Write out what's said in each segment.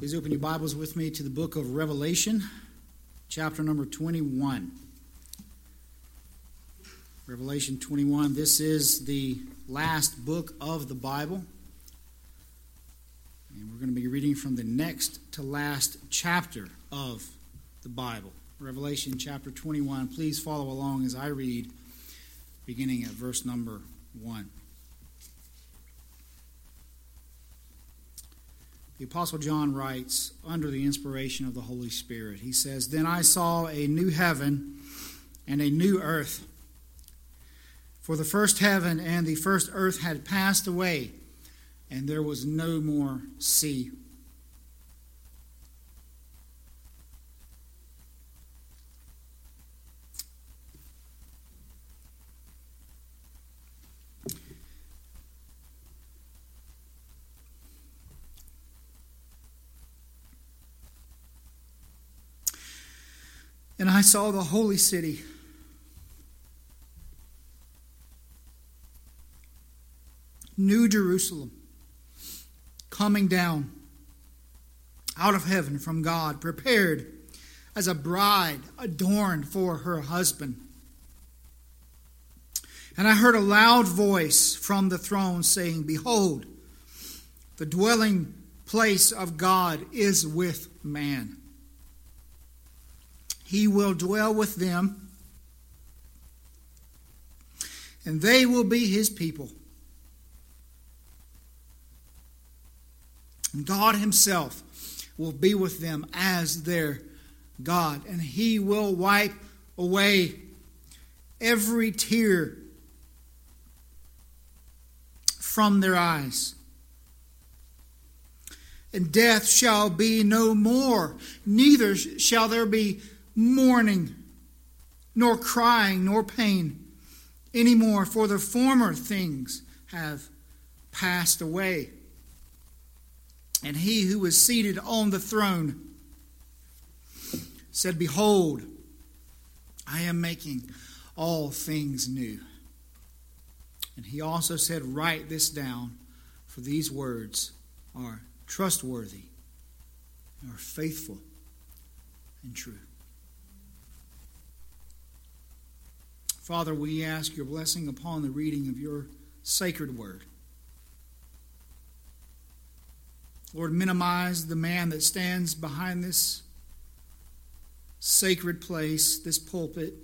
Please open your Bibles with me to the book of Revelation, chapter number 21. Revelation 21. This is the last book of the Bible. And we're going to be reading from the next to last chapter of the Bible. Revelation chapter 21. Please follow along as I read, beginning at verse number 1. The Apostle John writes, under the inspiration of the Holy Spirit, he says, Then I saw a new heaven and a new earth. For the first heaven and the first earth had passed away, and there was no more sea. I saw the holy city. New Jerusalem coming down out of heaven from God, prepared as a bride adorned for her husband. And I heard a loud voice from the throne saying, Behold, the dwelling place of God is with man. He will dwell with them, and they will be his people. And God Himself will be with them as their God, and He will wipe away every tear from their eyes. And death shall be no more, neither shall there be mourning, nor crying, nor pain anymore, for the former things have passed away. And he who was seated on the throne said, Behold, I am making all things new. And he also said, Write this down, for these words are trustworthy, are faithful, and true. Father, we ask your blessing upon the reading of your sacred word. Lord, minimize the man that stands behind this sacred place, this pulpit,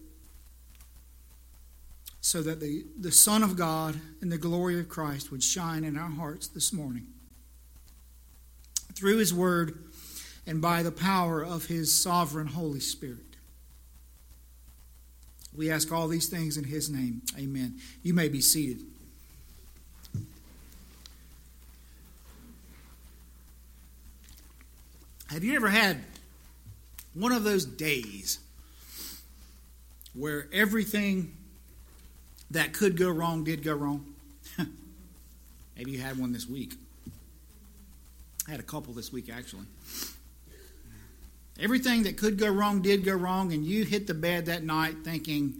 so that the, the Son of God and the glory of Christ would shine in our hearts this morning. Through his word and by the power of his sovereign Holy Spirit. We ask all these things in His name. Amen. You may be seated. Have you ever had one of those days where everything that could go wrong did go wrong? Maybe you had one this week. I had a couple this week, actually. Everything that could go wrong did go wrong, and you hit the bed that night thinking,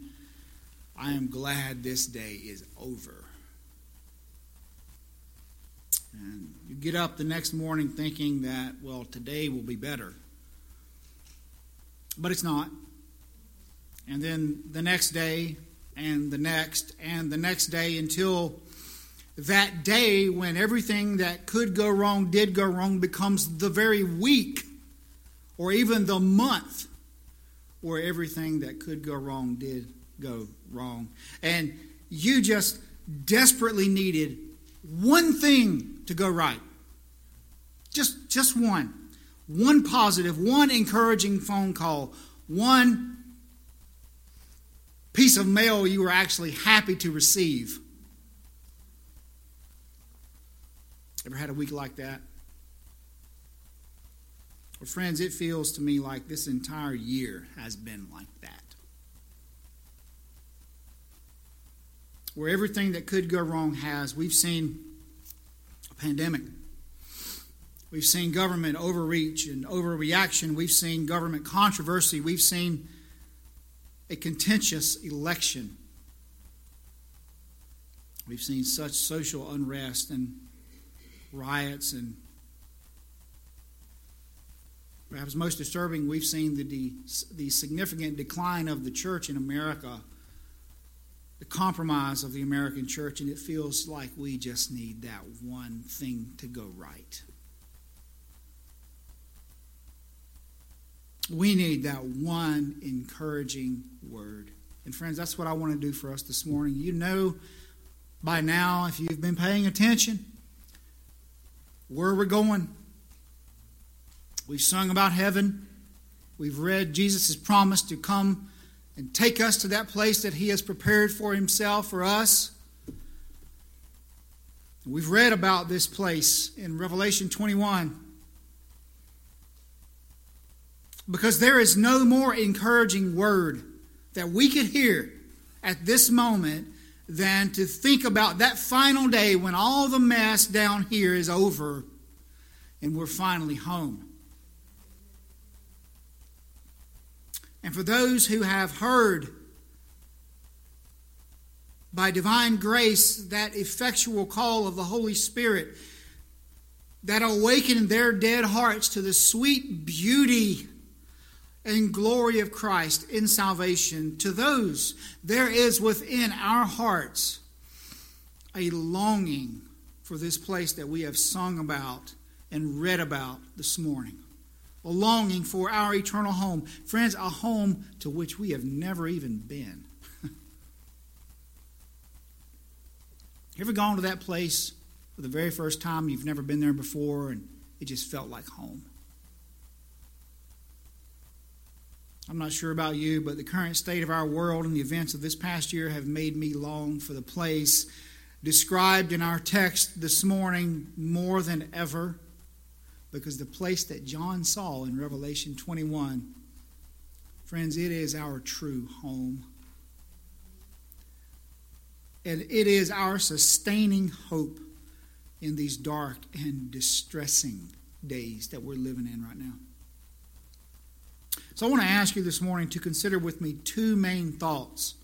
I am glad this day is over. And you get up the next morning thinking that, well, today will be better. But it's not. And then the next day, and the next, and the next day until that day when everything that could go wrong did go wrong becomes the very week or even the month where everything that could go wrong did go wrong. And you just desperately needed one thing to go right. Just, just one. One positive, one encouraging phone call, one piece of mail you were actually happy to receive. Ever had a week like that? Well, friends, it feels to me like this entire year has been like that. Where everything that could go wrong has. We've seen a pandemic. We've seen government overreach and overreaction. We've seen government controversy. We've seen a contentious election. We've seen such social unrest and riots and perhaps most disturbing, we've seen the, de- the significant decline of the church in America, the compromise of the American church, and it feels like we just need that one thing to go right. We need that one encouraging word. And, friends, that's what I want to do for us this morning. You know by now, if you've been paying attention, where we're going. We've sung about heaven. We've read Jesus' promise to come and take us to that place that he has prepared for himself for us. We've read about this place in Revelation 21. Because there is no more encouraging word that we could hear at this moment than to think about that final day when all the mess down here is over and we're finally home. And for those who have heard by divine grace that effectual call of the Holy Spirit that awakened their dead hearts to the sweet beauty and glory of Christ in salvation, to those there is within our hearts a longing for this place that we have sung about and read about this morning. A longing for our eternal home. Friends, a home to which we have never even been. you ever gone to that place for the very first time? You've never been there before and it just felt like home. I'm not sure about you, but the current state of our world and the events of this past year have made me long for the place described in our text this morning more than ever. Because the place that John saw in Revelation 21, friends, it is our true home. And it is our sustaining hope in these dark and distressing days that we're living in right now. So I want to ask you this morning to consider with me two main thoughts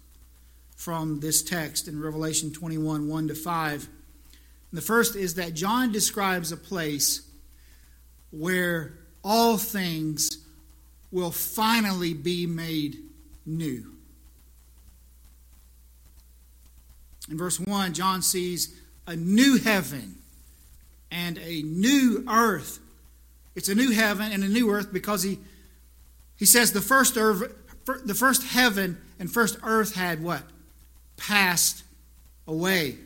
from this text in Revelation 21 1 to 5. And the first is that John describes a place where all things will finally be made new. In verse 1, John sees a new heaven and a new earth. It's a new heaven and a new earth because he he says the first earth, the first heaven and first earth had what? Passed away.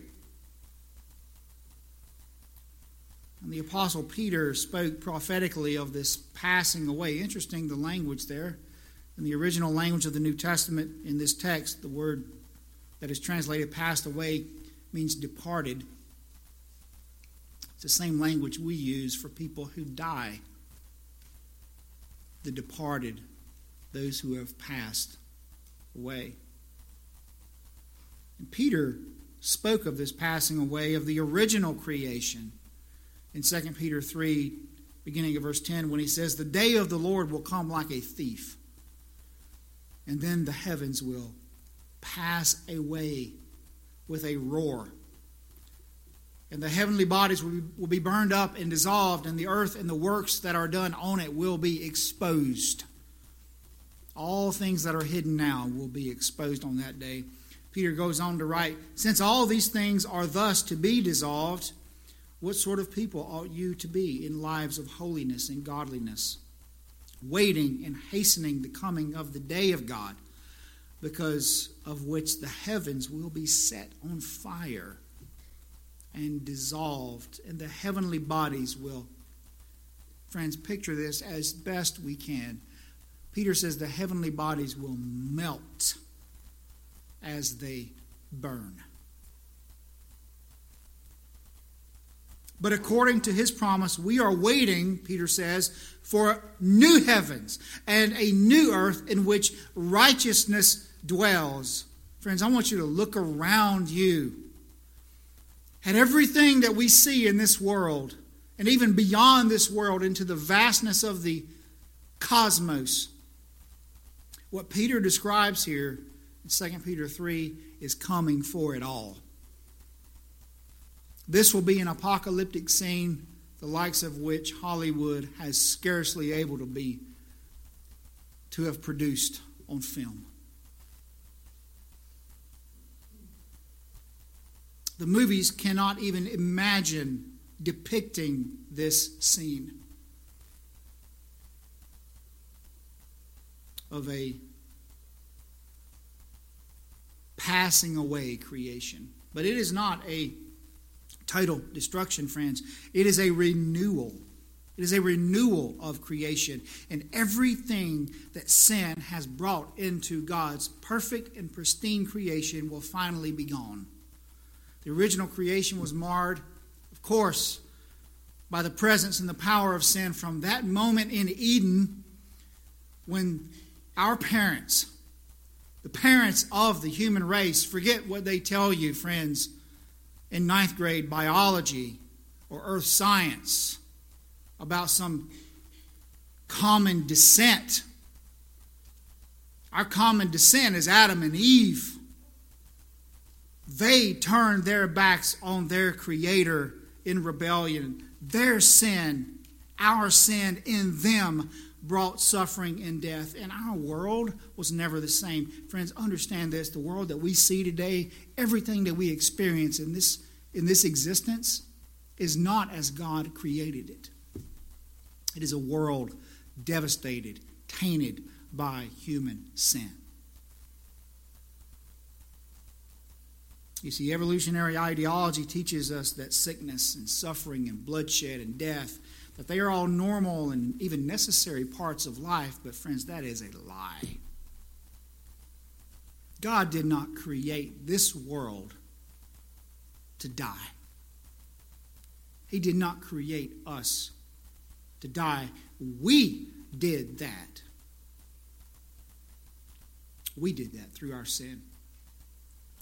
And the Apostle Peter spoke prophetically of this passing away. Interesting, the language there. In the original language of the New Testament, in this text, the word that is translated passed away means departed. It's the same language we use for people who die the departed, those who have passed away. And Peter spoke of this passing away of the original creation in 2 Peter 3, beginning of verse 10, when he says, The day of the Lord will come like a thief, and then the heavens will pass away with a roar and the heavenly bodies will be, will be burned up and dissolved, and the earth and the works that are done on it will be exposed. All things that are hidden now will be exposed on that day. Peter goes on to write Since all these things are thus to be dissolved, what sort of people ought you to be in lives of holiness and godliness, waiting and hastening the coming of the day of God, because of which the heavens will be set on fire and dissolved, and the heavenly bodies will. Friends, picture this as best we can. Peter says the heavenly bodies will melt as they burn. But according to his promise, we are waiting, Peter says, for new heavens and a new earth in which righteousness dwells. Friends, I want you to look around you at everything that we see in this world, and even beyond this world into the vastness of the cosmos, what Peter describes here in 2 Peter 3 is coming for it all. This will be an apocalyptic scene the likes of which Hollywood has scarcely able to be to have produced on film. The movies cannot even imagine depicting this scene of a passing away creation. But it is not a total destruction, friends. It is a renewal. It is a renewal of creation. And everything that sin has brought into God's perfect and pristine creation will finally be gone. The original creation was marred, of course, by the presence and the power of sin from that moment in Eden when our parents, the parents of the human race, forget what they tell you, friends, in ninth grade biology or earth science about some common descent. Our common descent is Adam and Eve they turned their backs on their Creator in rebellion. Their sin, our sin in them, brought suffering and death. And our world was never the same. Friends, understand this the world that we see today, everything that we experience in this, in this existence, is not as God created it. It is a world devastated, tainted by human sin. You see, evolutionary ideology teaches us that sickness and suffering and bloodshed and death, that they are all normal and even necessary parts of life, but friends, that is a lie. God did not create this world to die. He did not create us to die. We did that. We did that through our sin.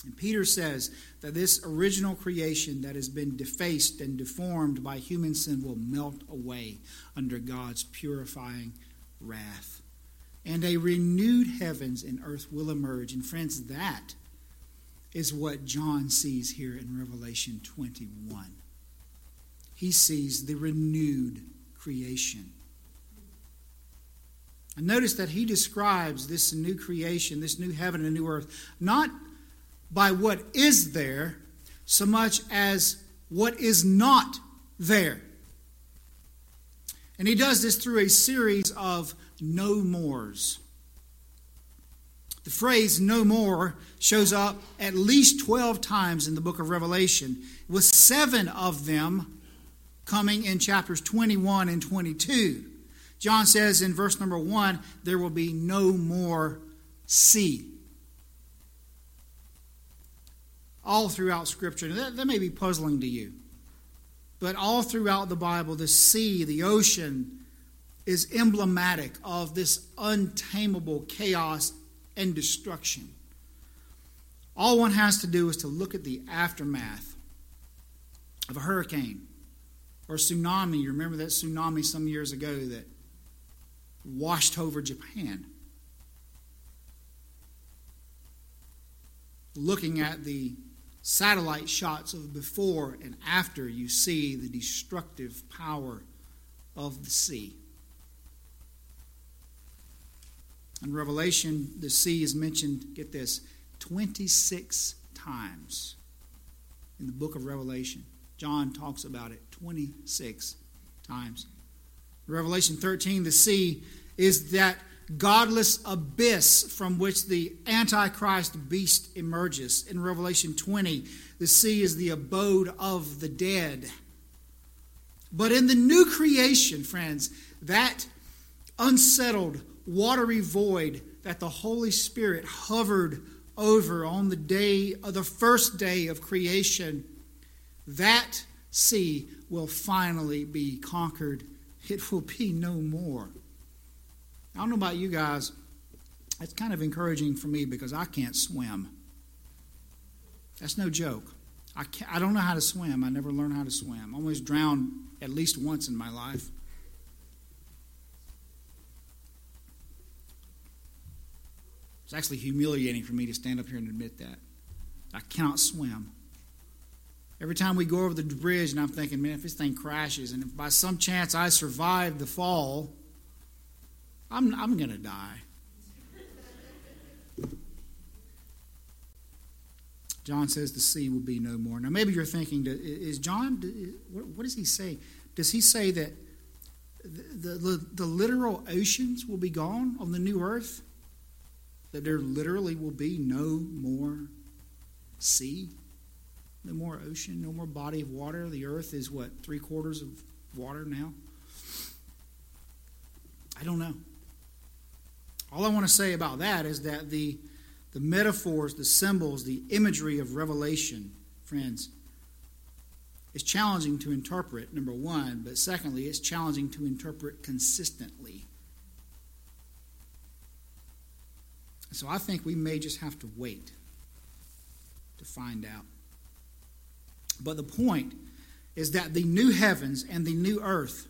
And Peter says that this original creation that has been defaced and deformed by human sin will melt away under God's purifying wrath. And a renewed heavens and earth will emerge. And friends, that is what John sees here in Revelation 21. He sees the renewed creation. And notice that he describes this new creation, this new heaven and new earth, not by what is there so much as what is not there. And he does this through a series of no mores. The phrase no more shows up at least 12 times in the book of Revelation, with seven of them coming in chapters 21 and 22. John says in verse number 1 there will be no more sea. All throughout Scripture. That, that may be puzzling to you. But all throughout the Bible, the sea, the ocean, is emblematic of this untamable chaos and destruction. All one has to do is to look at the aftermath of a hurricane or tsunami. You remember that tsunami some years ago that washed over Japan? Looking at the satellite shots of before and after, you see the destructive power of the sea. In Revelation, the sea is mentioned, get this, 26 times in the book of Revelation. John talks about it 26 times. Revelation 13, the sea is that godless abyss from which the Antichrist beast emerges. In Revelation 20, the sea is the abode of the dead. But in the new creation, friends, that unsettled, watery void that the Holy Spirit hovered over on the day of the first day of creation, that sea will finally be conquered. It will be no more. I don't know about you guys. It's kind of encouraging for me because I can't swim. That's no joke. I, I don't know how to swim. I never learned how to swim. I always drowned at least once in my life. It's actually humiliating for me to stand up here and admit that. I cannot swim. Every time we go over the bridge, and I'm thinking, man, if this thing crashes, and if by some chance I survive the fall, I'm, I'm going to die. John says the sea will be no more. Now, maybe you're thinking, is John, what does he say? Does he say that the, the, the literal oceans will be gone on the new earth? That there literally will be no more sea, no more ocean, no more body of water? The earth is what, three quarters of water now? I don't know. All I want to say about that is that the the metaphors, the symbols, the imagery of Revelation, friends, is challenging to interpret, number one, but secondly, it's challenging to interpret consistently. So I think we may just have to wait to find out. But the point is that the new heavens and the new earth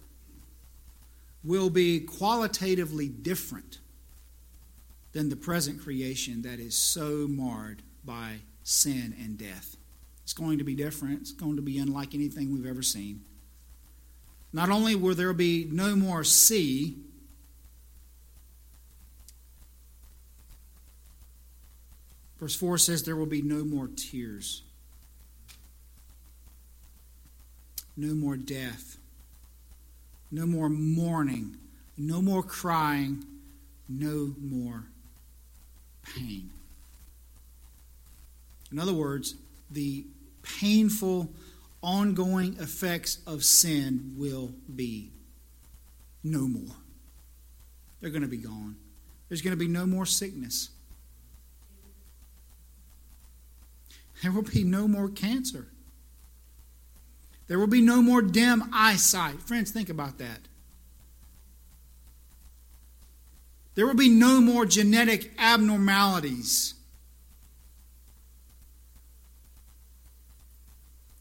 will be qualitatively different than the present creation that is so marred by sin and death. It's going to be different. It's going to be unlike anything we've ever seen. Not only will there be no more sea, verse 4 says there will be no more tears, no more death, no more mourning, no more crying, no more pain. In other words, the painful, ongoing effects of sin will be no more. They're going to be gone. There's going to be no more sickness. There will be no more cancer. There will be no more dim eyesight. Friends, think about that. There will be no more genetic abnormalities.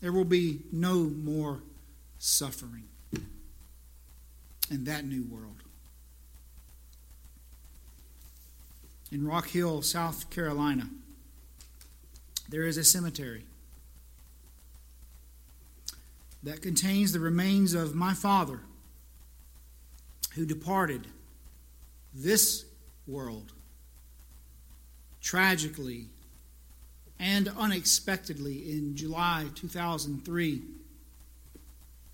There will be no more suffering in that new world. In Rock Hill, South Carolina, there is a cemetery that contains the remains of my father who departed this world tragically and unexpectedly in July 2003.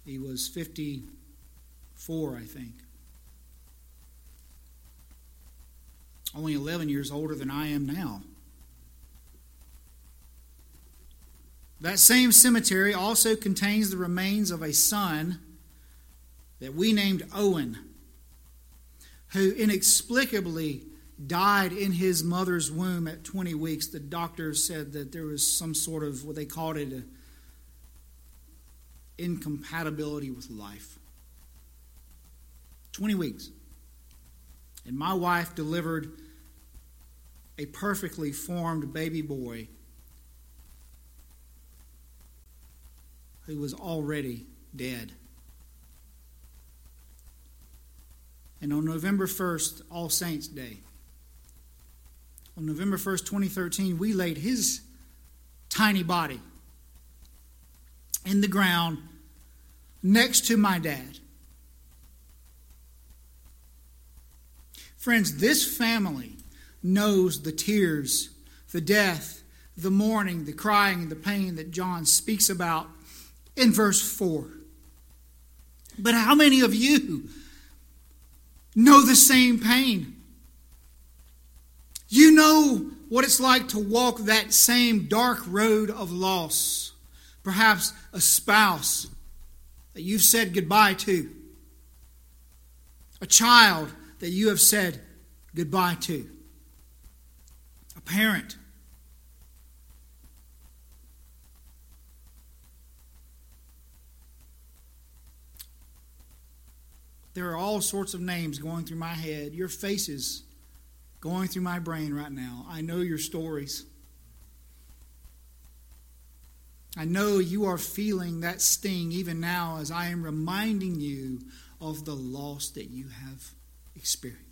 He was 54, I think. Only 11 years older than I am now. That same cemetery also contains the remains of a son that we named Owen who inexplicably died in his mother's womb at 20 weeks. The doctors said that there was some sort of what they called it a incompatibility with life. 20 weeks. And my wife delivered a perfectly formed baby boy who was already dead. And on November 1st, All Saints Day, on November 1st, 2013, we laid his tiny body in the ground next to my dad. Friends, this family knows the tears, the death, the mourning, the crying, the pain that John speaks about in verse 4. But how many of you know the same pain. You know what it's like to walk that same dark road of loss. Perhaps a spouse that you've said goodbye to, a child that you have said goodbye to, a parent There are all sorts of names going through my head. Your faces going through my brain right now. I know your stories. I know you are feeling that sting even now as I am reminding you of the loss that you have experienced.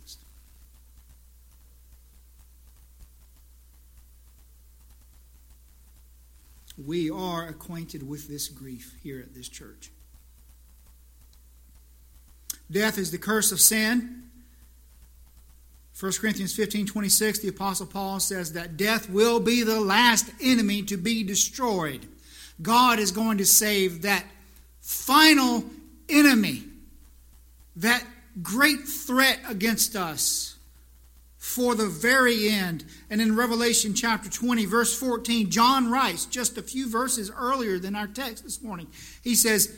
we are acquainted with this grief here at this church. Death is the curse of sin. 1 Corinthians 15 26, the Apostle Paul says that death will be the last enemy to be destroyed. God is going to save that final enemy, that great threat against us for the very end. And in Revelation chapter 20, verse 14, John writes, just a few verses earlier than our text this morning, he says,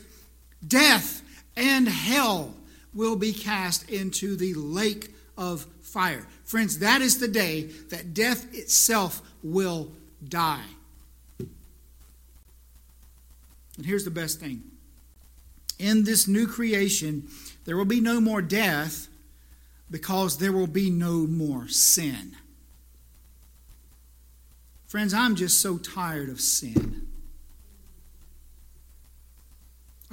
Death and hell will be cast into the lake of fire. Friends, that is the day that death itself will die. And here's the best thing in this new creation, there will be no more death because there will be no more sin. Friends, I'm just so tired of sin.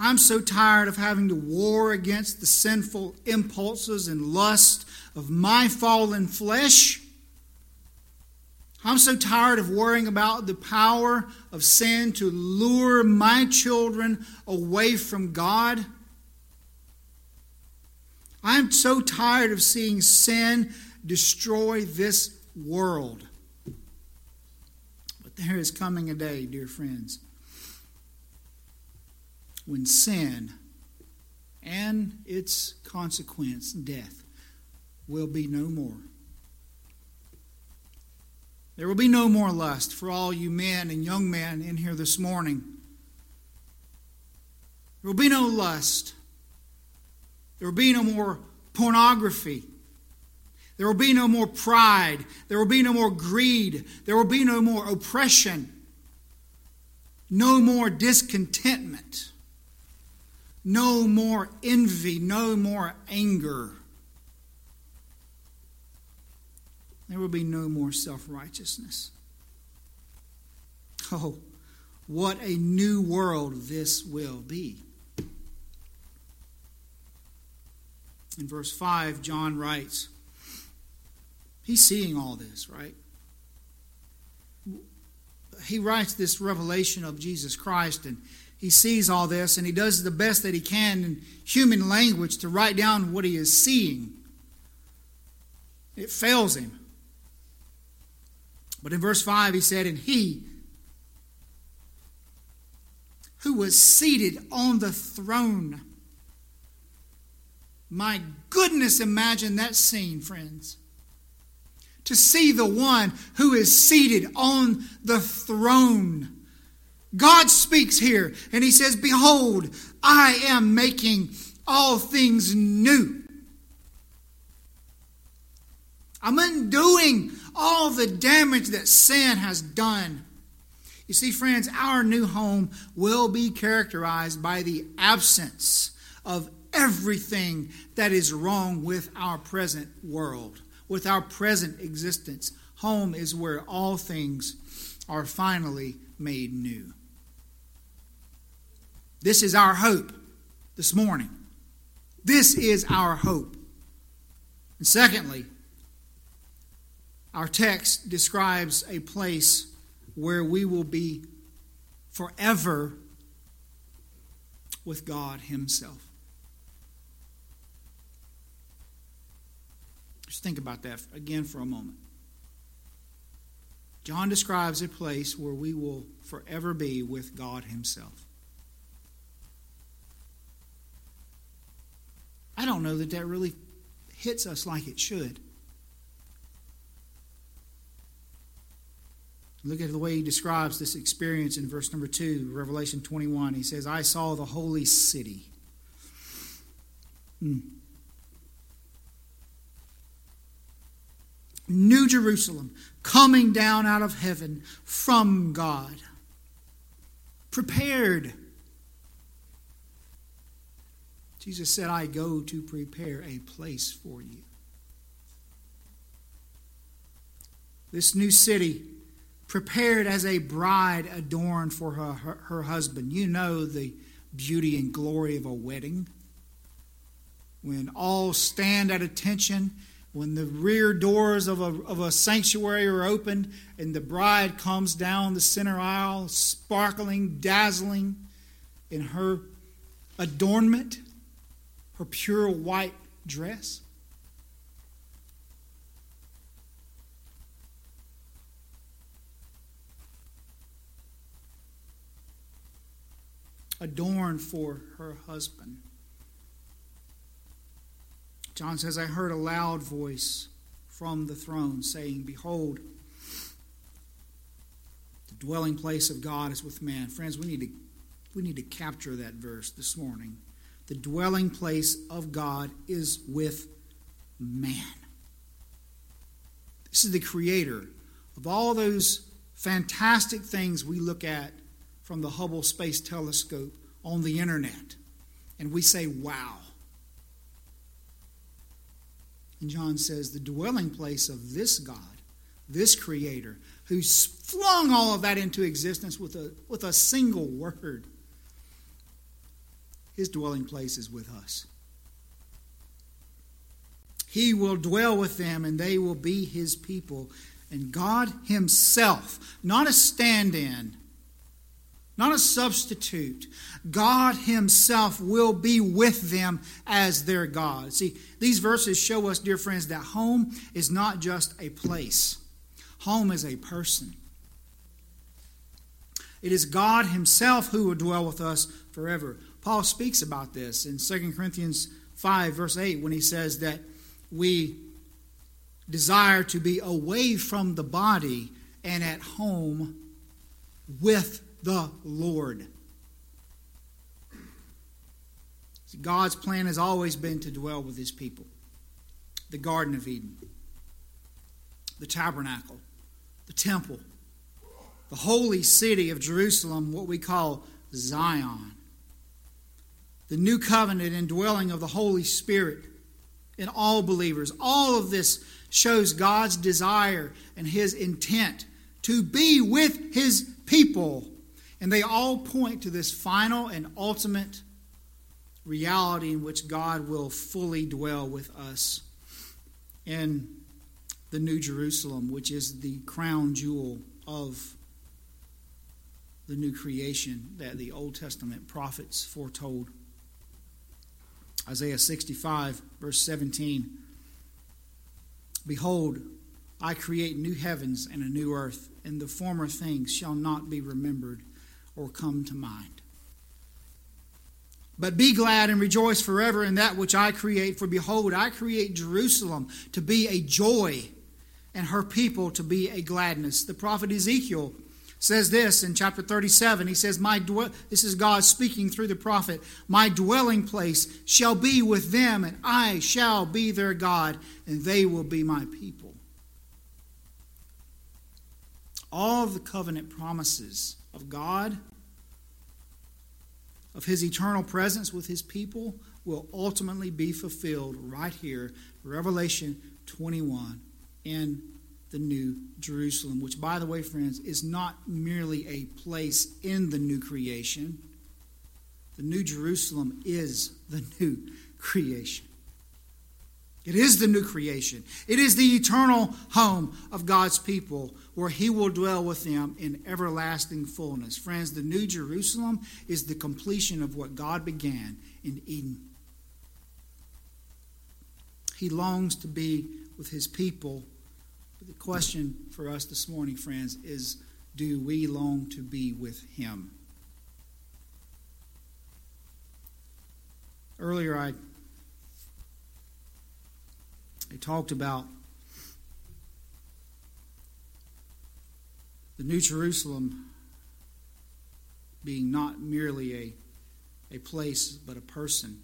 I'm so tired of having to war against the sinful impulses and lust of my fallen flesh. I'm so tired of worrying about the power of sin to lure my children away from God. I'm so tired of seeing sin destroy this world. But there is coming a day, dear friends, when sin and its consequence, death, will be no more. There will be no more lust for all you men and young men in here this morning. There will be no lust. There will be no more pornography. There will be no more pride. There will be no more greed. There will be no more oppression. No more discontentment no more envy, no more anger. There will be no more self righteousness. Oh, what a new world this will be. In verse 5, John writes, he's seeing all this, right? He writes this revelation of Jesus Christ and he sees all this and he does the best that he can in human language to write down what he is seeing. It fails him. But in verse 5, he said, And he who was seated on the throne. My goodness, imagine that scene, friends. To see the one who is seated on the throne God speaks here and he says, Behold, I am making all things new. I'm undoing all the damage that sin has done. You see, friends, our new home will be characterized by the absence of everything that is wrong with our present world, with our present existence. Home is where all things are finally made new. This is our hope this morning. This is our hope. And secondly, our text describes a place where we will be forever with God Himself. Just think about that again for a moment. John describes a place where we will forever be with God Himself. I don't know that that really hits us like it should. Look at the way he describes this experience in verse number 2, Revelation 21. He says, I saw the holy city. Hmm. New Jerusalem coming down out of heaven from God, prepared Jesus said, I go to prepare a place for you. This new city, prepared as a bride adorned for her, her, her, husband. You know the beauty and glory of a wedding. When all stand at attention, when the rear doors of a, of a sanctuary are opened and the bride comes down the center aisle, sparkling, dazzling in her adornment, her pure white dress. Adorned for her husband. John says, I heard a loud voice from the throne saying, Behold, the dwelling place of God is with man. Friends, we need to, we need to capture that verse this morning. The dwelling place of God is with man. This is the creator of all those fantastic things we look at from the Hubble Space Telescope on the internet. And we say, wow. And John says, the dwelling place of this God, this Creator, who's flung all of that into existence with a, with a single word, his dwelling place is with us. He will dwell with them, and they will be his people. And God Himself, not a stand in, not a substitute. God Himself will be with them as their God. See, these verses show us, dear friends, that home is not just a place, home is a person. It is God Himself who will dwell with us forever. Paul speaks about this in 2 Corinthians 5, verse 8, when he says that we desire to be away from the body and at home with the Lord. God's plan has always been to dwell with his people. The Garden of Eden, the tabernacle, the temple, the holy city of Jerusalem, what we call Zion, the new covenant and dwelling of the Holy Spirit in all believers. All of this shows God's desire and his intent to be with his people and they all point to this final and ultimate reality in which God will fully dwell with us in the New Jerusalem, which is the crown jewel of the new creation that the Old Testament prophets foretold. Isaiah 65, verse 17 Behold, I create new heavens and a new earth, and the former things shall not be remembered or come to mind. But be glad and rejoice forever in that which I create, for behold, I create Jerusalem to be a joy and her people to be a gladness. The prophet Ezekiel says this in chapter 37. He says, My dwe- This is God speaking through the prophet. My dwelling place shall be with them, and I shall be their God, and they will be my people. All of the covenant promises of God, of his eternal presence with his people, will ultimately be fulfilled right here, Revelation 21, in the New Jerusalem, which, by the way, friends, is not merely a place in the new creation. The New Jerusalem is the new creation. It is the new creation. It is the eternal home of God's people where He will dwell with them in everlasting fullness. Friends, the New Jerusalem is the completion of what God began in Eden. He longs to be with His people. The question for us this morning, friends, is do we long to be with Him? Earlier, I they talked about the New Jerusalem being not merely a, a place, but a person.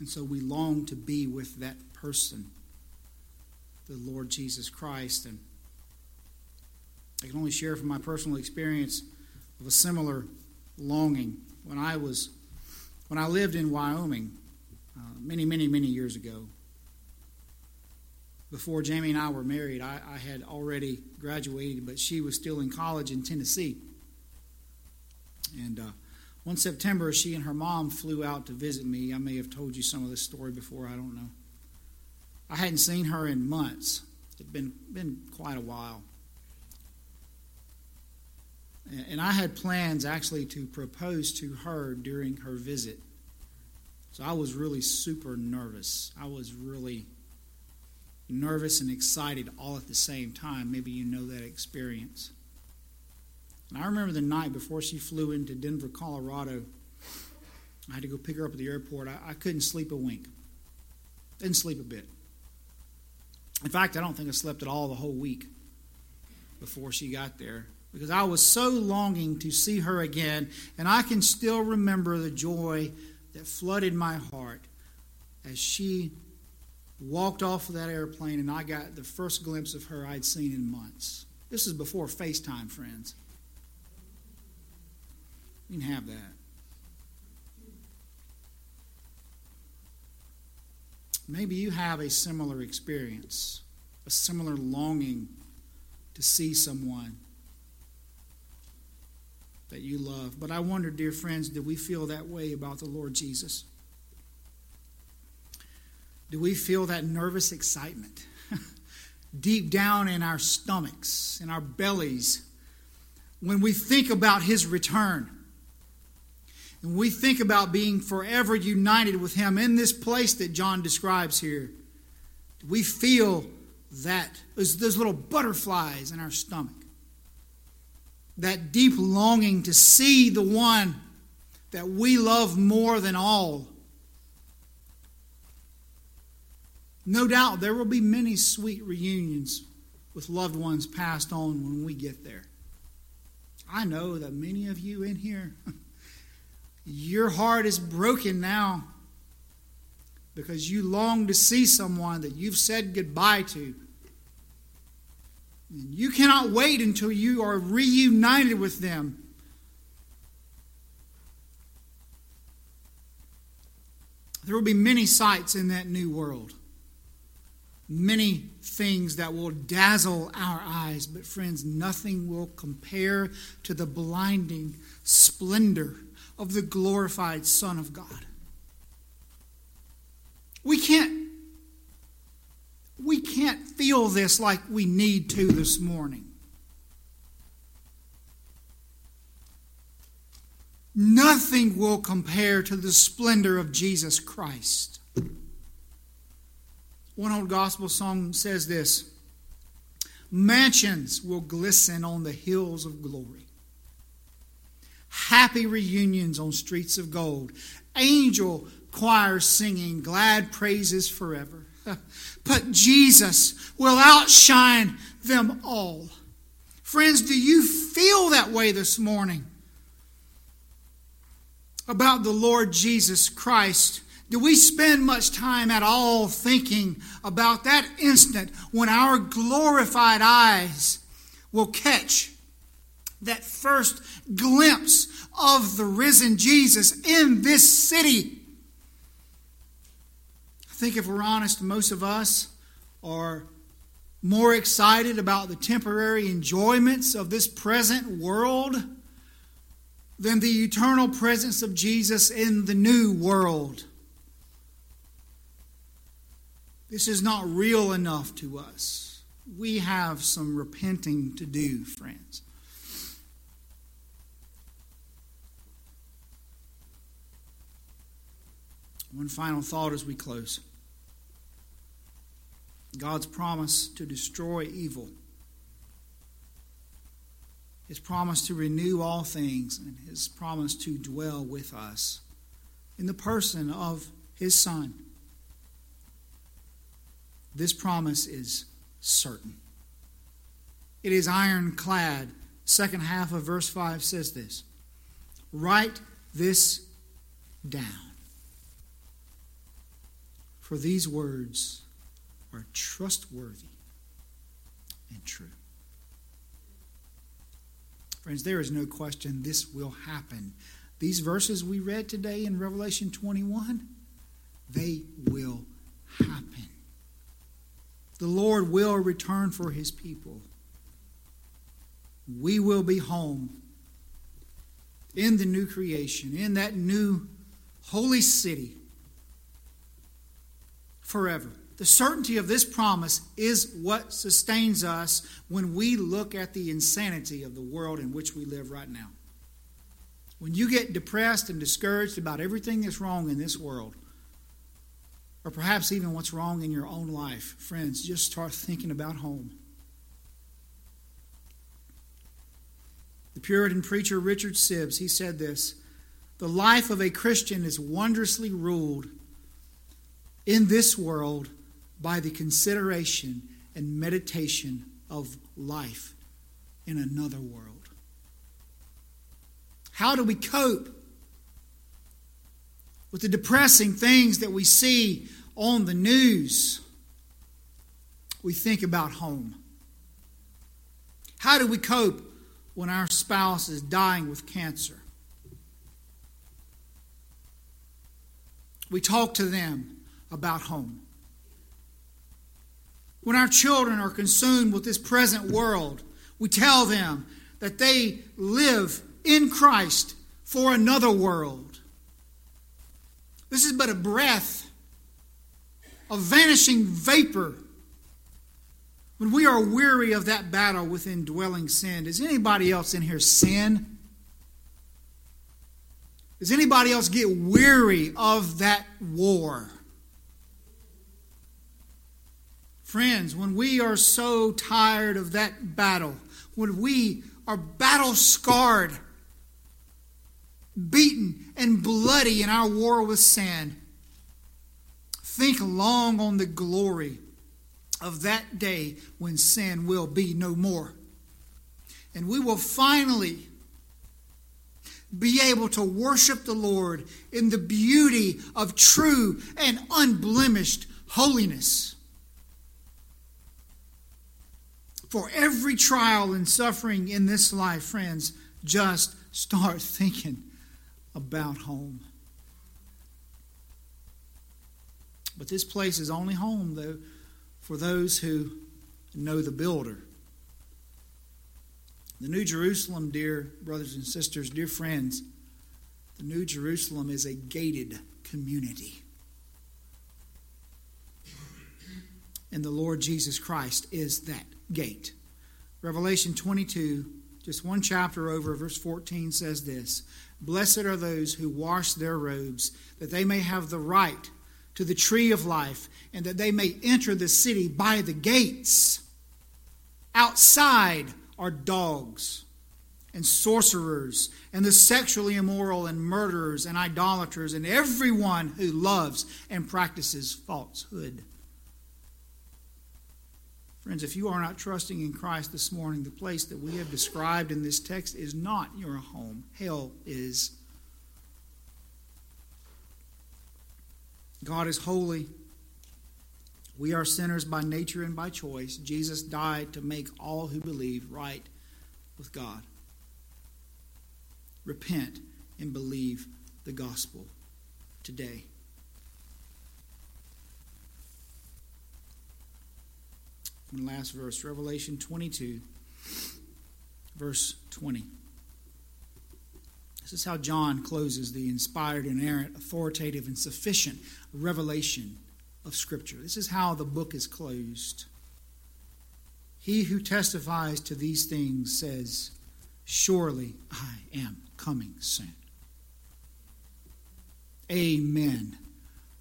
And so we long to be with that person, the Lord Jesus Christ. And I can only share from my personal experience of a similar longing. When I was when I lived in Wyoming, uh, many, many, many years ago. Before Jamie and I were married, I, I had already graduated, but she was still in college in Tennessee. And uh, One September, she and her mom flew out to visit me. I may have told you some of this story before, I don't know. I hadn't seen her in months. It'd been, been quite a while. And I had plans actually to propose to her during her visit. So I was really super nervous. I was really nervous and excited all at the same time. Maybe you know that experience. And I remember the night before she flew into Denver, Colorado, I had to go pick her up at the airport. I, I couldn't sleep a wink. Didn't sleep a bit. In fact, I don't think I slept at all the whole week before she got there because I was so longing to see her again, and I can still remember the joy that flooded my heart as she walked off of that airplane and I got the first glimpse of her I'd seen in months. This is before FaceTime, friends. You can have that. Maybe you have a similar experience, a similar longing to see someone that you love. But I wonder, dear friends, do we feel that way about the Lord Jesus? Do we feel that nervous excitement deep down in our stomachs, in our bellies, when we think about his return? And we think about being forever united with him in this place that John describes here. We feel that, those, little butterflies in our stomach? that deep longing to see the one that we love more than all. No doubt there will be many sweet reunions with loved ones passed on when we get there. I know that many of you in here, your heart is broken now because you long to see someone that you've said goodbye to you cannot wait until you are reunited with them. There will be many sights in that new world, many things that will dazzle our eyes, but friends, nothing will compare to the blinding splendor of the glorified Son of God. We can't we can't feel this like we need to this morning. Nothing will compare to the splendor of Jesus Christ. One old gospel song says this Mansions will glisten on the hills of glory, happy reunions on streets of gold, angel choirs singing glad praises forever. But Jesus will outshine them all. Friends, do you feel that way this morning about the Lord Jesus Christ? Do we spend much time at all thinking about that instant when our glorified eyes will catch that first glimpse of the risen Jesus in this city? I think if we're honest, most of us are more excited about the temporary enjoyments of this present world than the eternal presence of Jesus in the new world. This is not real enough to us. We have some repenting to do, friends. One final thought as we close. God's promise to destroy evil, His promise to renew all things, and His promise to dwell with us in the person of His Son. This promise is certain. It is ironclad. Second half of verse 5 says this Write this down. For these words are trustworthy and true. Friends, there is no question this will happen. These verses we read today in Revelation 21, they will happen. The Lord will return for his people. We will be home. in the new creation, in that new holy city forever. The certainty of this promise is what sustains us when we look at the insanity of the world in which we live right now. When you get depressed and discouraged about everything that's wrong in this world, or perhaps even what's wrong in your own life, friends, just start thinking about home. The Puritan preacher Richard Sibbes, he said this The life of a Christian is wondrously ruled in this world by the consideration and meditation of life in another world. How do we cope with the depressing things that we see on the news? We think about home. How do we cope when our spouse is dying with cancer? We talk to them about home. When our children are consumed with this present world, we tell them that they live in Christ for another world. This is but a breath, a vanishing vapor. When we are weary of that battle with indwelling sin, does anybody else in here sin? Does anybody else get weary of that war? Friends, when we are so tired of that battle, when we are battle scarred, beaten, and bloody in our war with sin, think long on the glory of that day when sin will be no more. And we will finally be able to worship the Lord in the beauty of true and unblemished holiness. For every trial and suffering in this life, friends, just start thinking about home. But this place is only home, though, for those who know the builder. The New Jerusalem, dear brothers and sisters, dear friends, the New Jerusalem is a gated community. And the Lord Jesus Christ is that gate. Revelation 22, just one chapter over, verse 14 says this Blessed are those who wash their robes, that they may have the right to the tree of life, and that they may enter the city by the gates. Outside are dogs and sorcerers and the sexually immoral and murderers and idolaters and everyone who loves and practices falsehood. Friends, if you are not trusting in Christ this morning, the place that we have described in this text is not your home. Hell is. God is holy. We are sinners by nature and by choice. Jesus died to make all who believe right with God. Repent and believe the gospel today. One last verse, Revelation 22, verse 20. This is how John closes the inspired, inerrant, authoritative, and sufficient revelation of Scripture. This is how the book is closed. He who testifies to these things says, Surely I am coming soon. Amen.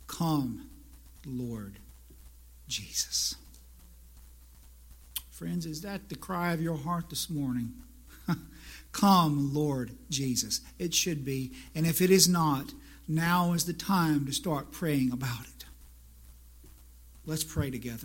Come, Lord Jesus. Friends, is that the cry of your heart this morning? Come, Lord Jesus. It should be. And if it is not, now is the time to start praying about it. Let's pray together.